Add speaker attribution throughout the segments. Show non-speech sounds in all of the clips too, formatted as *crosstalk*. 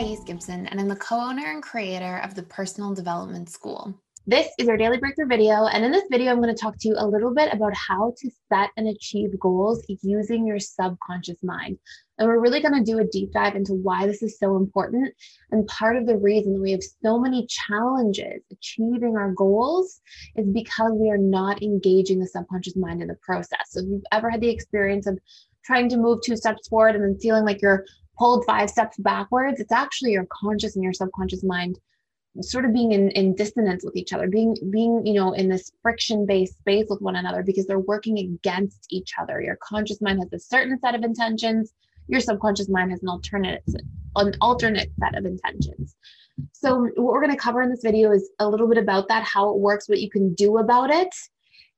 Speaker 1: Thais Gibson, and I'm the co owner and creator of the Personal Development School. This is our daily breakthrough video, and in this video, I'm going to talk to you a little bit about how to set and achieve goals using your subconscious mind. And we're really going to do a deep dive into why this is so important. And part of the reason that we have so many challenges achieving our goals is because we are not engaging the subconscious mind in the process. So, if you've ever had the experience of trying to move two steps forward and then feeling like you're pulled five steps backwards, it's actually your conscious and your subconscious mind sort of being in, in dissonance with each other being being you know in this friction based space with one another because they're working against each other your conscious mind has a certain set of intentions your subconscious mind has an alternate an alternate set of intentions so what we're going to cover in this video is a little bit about that how it works what you can do about it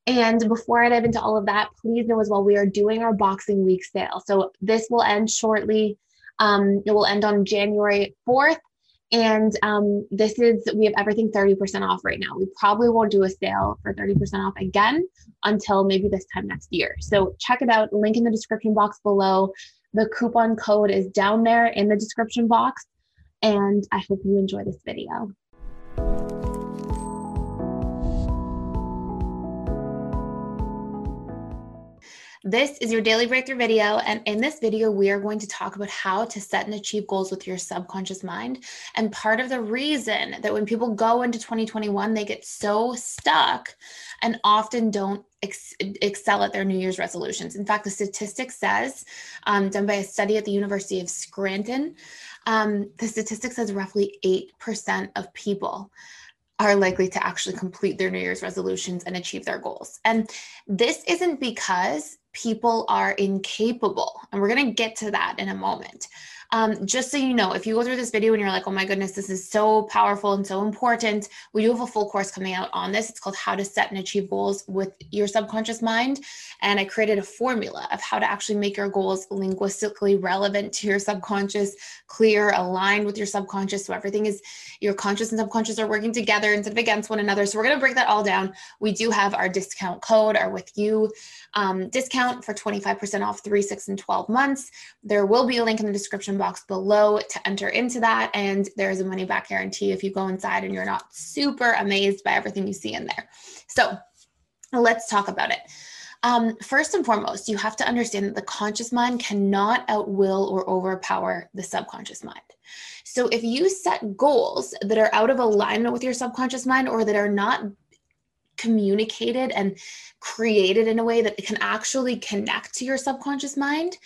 Speaker 1: and before I dive into all of that, please know as well we are doing our Boxing Week sale. So this will end shortly. Um, it will end on January 4th. And um, this is, we have everything 30% off right now. We probably won't do a sale for 30% off again until maybe this time next year. So check it out. Link in the description box below. The coupon code is down there in the description box. And I hope you enjoy this video. This is your daily breakthrough video. And in this video, we are going to talk about how to set and achieve goals with your subconscious mind. And part of the reason that when people go into 2021, they get so stuck and often don't ex- excel at their New Year's resolutions. In fact, the statistic says, um, done by a study at the University of Scranton, um, the statistic says roughly 8% of people are likely to actually complete their New Year's resolutions and achieve their goals. And this isn't because people are incapable. And we're going to get to that in a moment. Um, just so you know, if you go through this video and you're like, oh my goodness, this is so powerful and so important, we do have a full course coming out on this. It's called How to Set and Achieve Goals with Your Subconscious Mind. And I created a formula of how to actually make your goals linguistically relevant to your subconscious, clear, aligned with your subconscious. So everything is your conscious and subconscious are working together instead of against one another. So we're going to break that all down. We do have our discount code, our with you um, discount for 25% off three, six, and 12 months. There will be a link in the description box below to enter into that. And there's a money back guarantee if you go inside and you're not super amazed by everything you see in there. So let's talk about it. Um, first and foremost, you have to understand that the conscious mind cannot outwill or overpower the subconscious mind. So if you set goals that are out of alignment with your subconscious mind or that are not communicated and created in a way that can actually connect to your subconscious mind,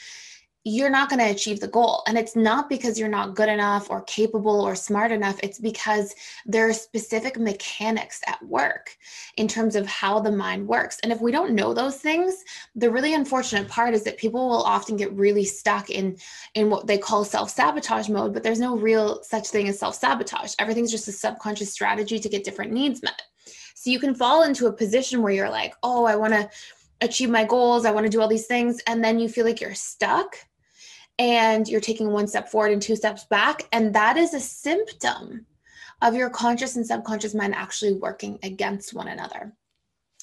Speaker 1: you're not going to achieve the goal. And it's not because you're not good enough or capable or smart enough. It's because there are specific mechanics at work in terms of how the mind works. And if we don't know those things, the really unfortunate part is that people will often get really stuck in, in what they call self sabotage mode, but there's no real such thing as self sabotage. Everything's just a subconscious strategy to get different needs met. So you can fall into a position where you're like, oh, I want to achieve my goals, I want to do all these things. And then you feel like you're stuck and you're taking one step forward and two steps back. And that is a symptom of your conscious and subconscious mind actually working against one another.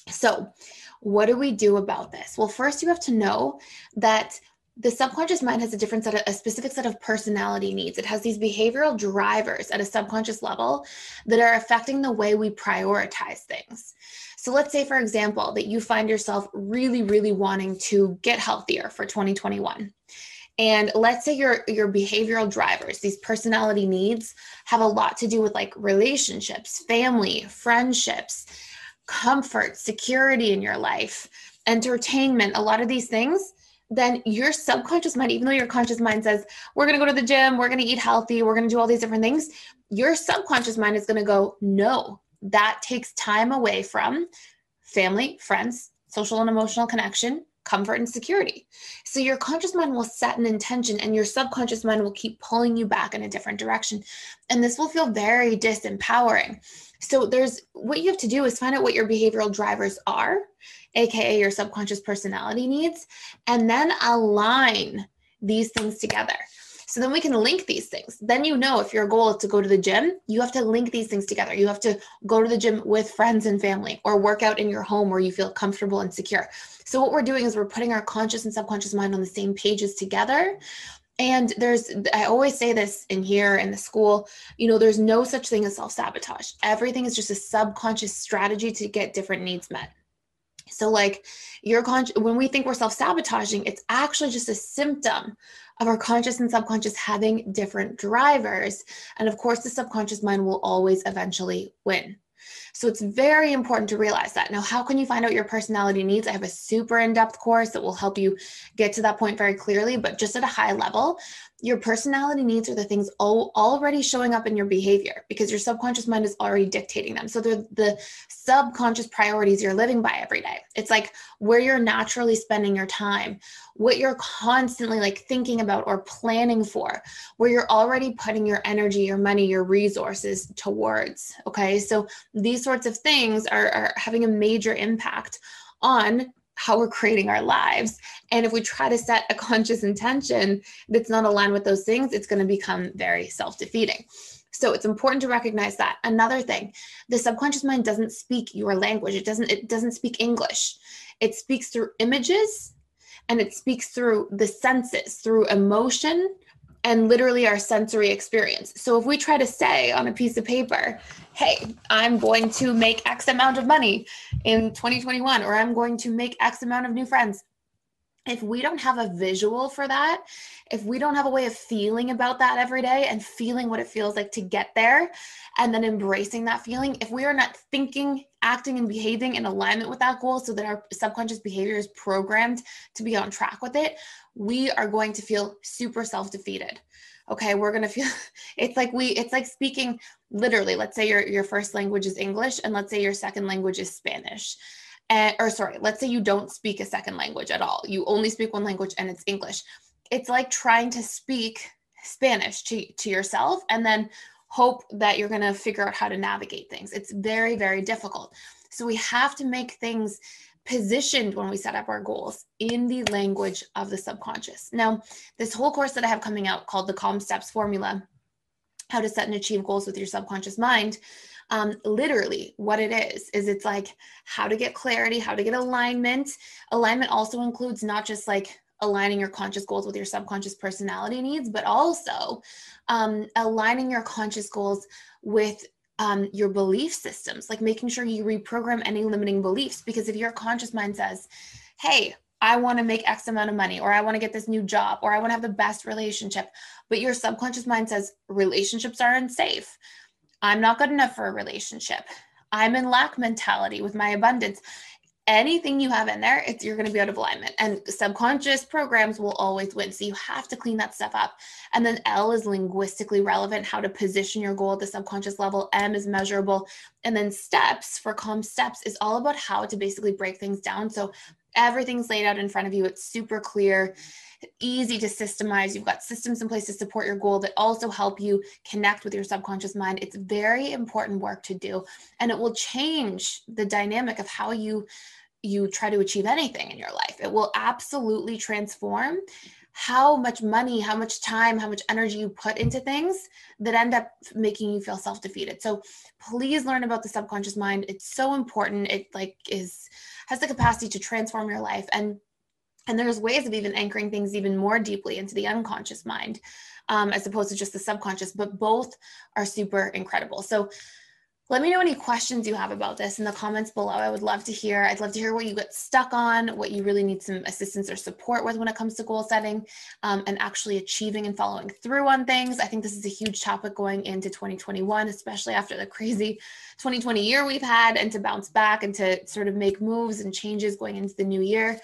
Speaker 1: So, what do we do about this? Well, first, you have to know that the subconscious mind has a different set of a specific set of personality needs it has these behavioral drivers at a subconscious level that are affecting the way we prioritize things so let's say for example that you find yourself really really wanting to get healthier for 2021 and let's say your your behavioral drivers these personality needs have a lot to do with like relationships family friendships comfort security in your life entertainment a lot of these things then your subconscious mind, even though your conscious mind says, we're going to go to the gym, we're going to eat healthy, we're going to do all these different things, your subconscious mind is going to go, no, that takes time away from family, friends, social and emotional connection, comfort, and security. So your conscious mind will set an intention and your subconscious mind will keep pulling you back in a different direction. And this will feel very disempowering. So there's what you have to do is find out what your behavioral drivers are aka your subconscious personality needs, and then align these things together. So then we can link these things. Then you know if your goal is to go to the gym, you have to link these things together. You have to go to the gym with friends and family or work out in your home where you feel comfortable and secure. So what we're doing is we're putting our conscious and subconscious mind on the same pages together and there's i always say this in here in the school you know there's no such thing as self-sabotage everything is just a subconscious strategy to get different needs met so like your con when we think we're self-sabotaging it's actually just a symptom of our conscious and subconscious having different drivers and of course the subconscious mind will always eventually win so it's very important to realize that. Now, how can you find out your personality needs? I have a super in depth course that will help you get to that point very clearly, but just at a high level, your personality needs are the things all, already showing up in your behavior because your subconscious mind is already dictating them. So they're the subconscious priorities you're living by every day. It's like where you're naturally spending your time, what you're constantly like thinking about or planning for, where you're already putting your energy, your money, your resources towards. Okay. So these sorts of things are, are having a major impact on how we're creating our lives. And if we try to set a conscious intention that's not aligned with those things, it's going to become very self defeating. So it's important to recognize that. Another thing, the subconscious mind doesn't speak your language. It doesn't it doesn't speak English. It speaks through images and it speaks through the senses, through emotion and literally our sensory experience. So if we try to say on a piece of paper, hey, I'm going to make X amount of money in 2021, or I'm going to make X amount of new friends. If we don't have a visual for that, if we don't have a way of feeling about that every day and feeling what it feels like to get there and then embracing that feeling, if we are not thinking, acting, and behaving in alignment with that goal so that our subconscious behavior is programmed to be on track with it, we are going to feel super self defeated. Okay, we're going to feel *laughs* it's like we it's like speaking literally. Let's say your your first language is English and let's say your second language is Spanish. And, or sorry, let's say you don't speak a second language at all. You only speak one language and it's English. It's like trying to speak Spanish to, to yourself and then hope that you're going to figure out how to navigate things. It's very, very difficult. So we have to make things positioned when we set up our goals in the language of the subconscious. Now, this whole course that I have coming out called the Calm Steps Formula How to Set and Achieve Goals with Your Subconscious Mind. Um, literally, what it is, is it's like how to get clarity, how to get alignment. Alignment also includes not just like aligning your conscious goals with your subconscious personality needs, but also um, aligning your conscious goals with um, your belief systems, like making sure you reprogram any limiting beliefs. Because if your conscious mind says, hey, I want to make X amount of money, or I want to get this new job, or I want to have the best relationship, but your subconscious mind says relationships are unsafe. I'm not good enough for a relationship. I'm in lack mentality with my abundance anything you have in there, it's you're going to be out of alignment. And subconscious programs will always win. So you have to clean that stuff up. And then L is linguistically relevant, how to position your goal at the subconscious level. M is measurable. And then steps for calm steps is all about how to basically break things down. So everything's laid out in front of you. It's super clear, easy to systemize. You've got systems in place to support your goal that also help you connect with your subconscious mind. It's very important work to do, and it will change the dynamic of how you you try to achieve anything in your life. It will absolutely transform how much money, how much time, how much energy you put into things that end up making you feel self-defeated. So please learn about the subconscious mind. It's so important. It like is has the capacity to transform your life and and there's ways of even anchoring things even more deeply into the unconscious mind um, as opposed to just the subconscious but both are super incredible so let me know any questions you have about this in the comments below. I would love to hear. I'd love to hear what you get stuck on, what you really need some assistance or support with when it comes to goal setting um, and actually achieving and following through on things. I think this is a huge topic going into 2021, especially after the crazy 2020 year we've had and to bounce back and to sort of make moves and changes going into the new year.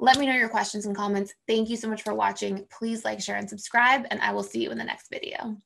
Speaker 1: Let me know your questions and comments. Thank you so much for watching. Please like, share, and subscribe, and I will see you in the next video.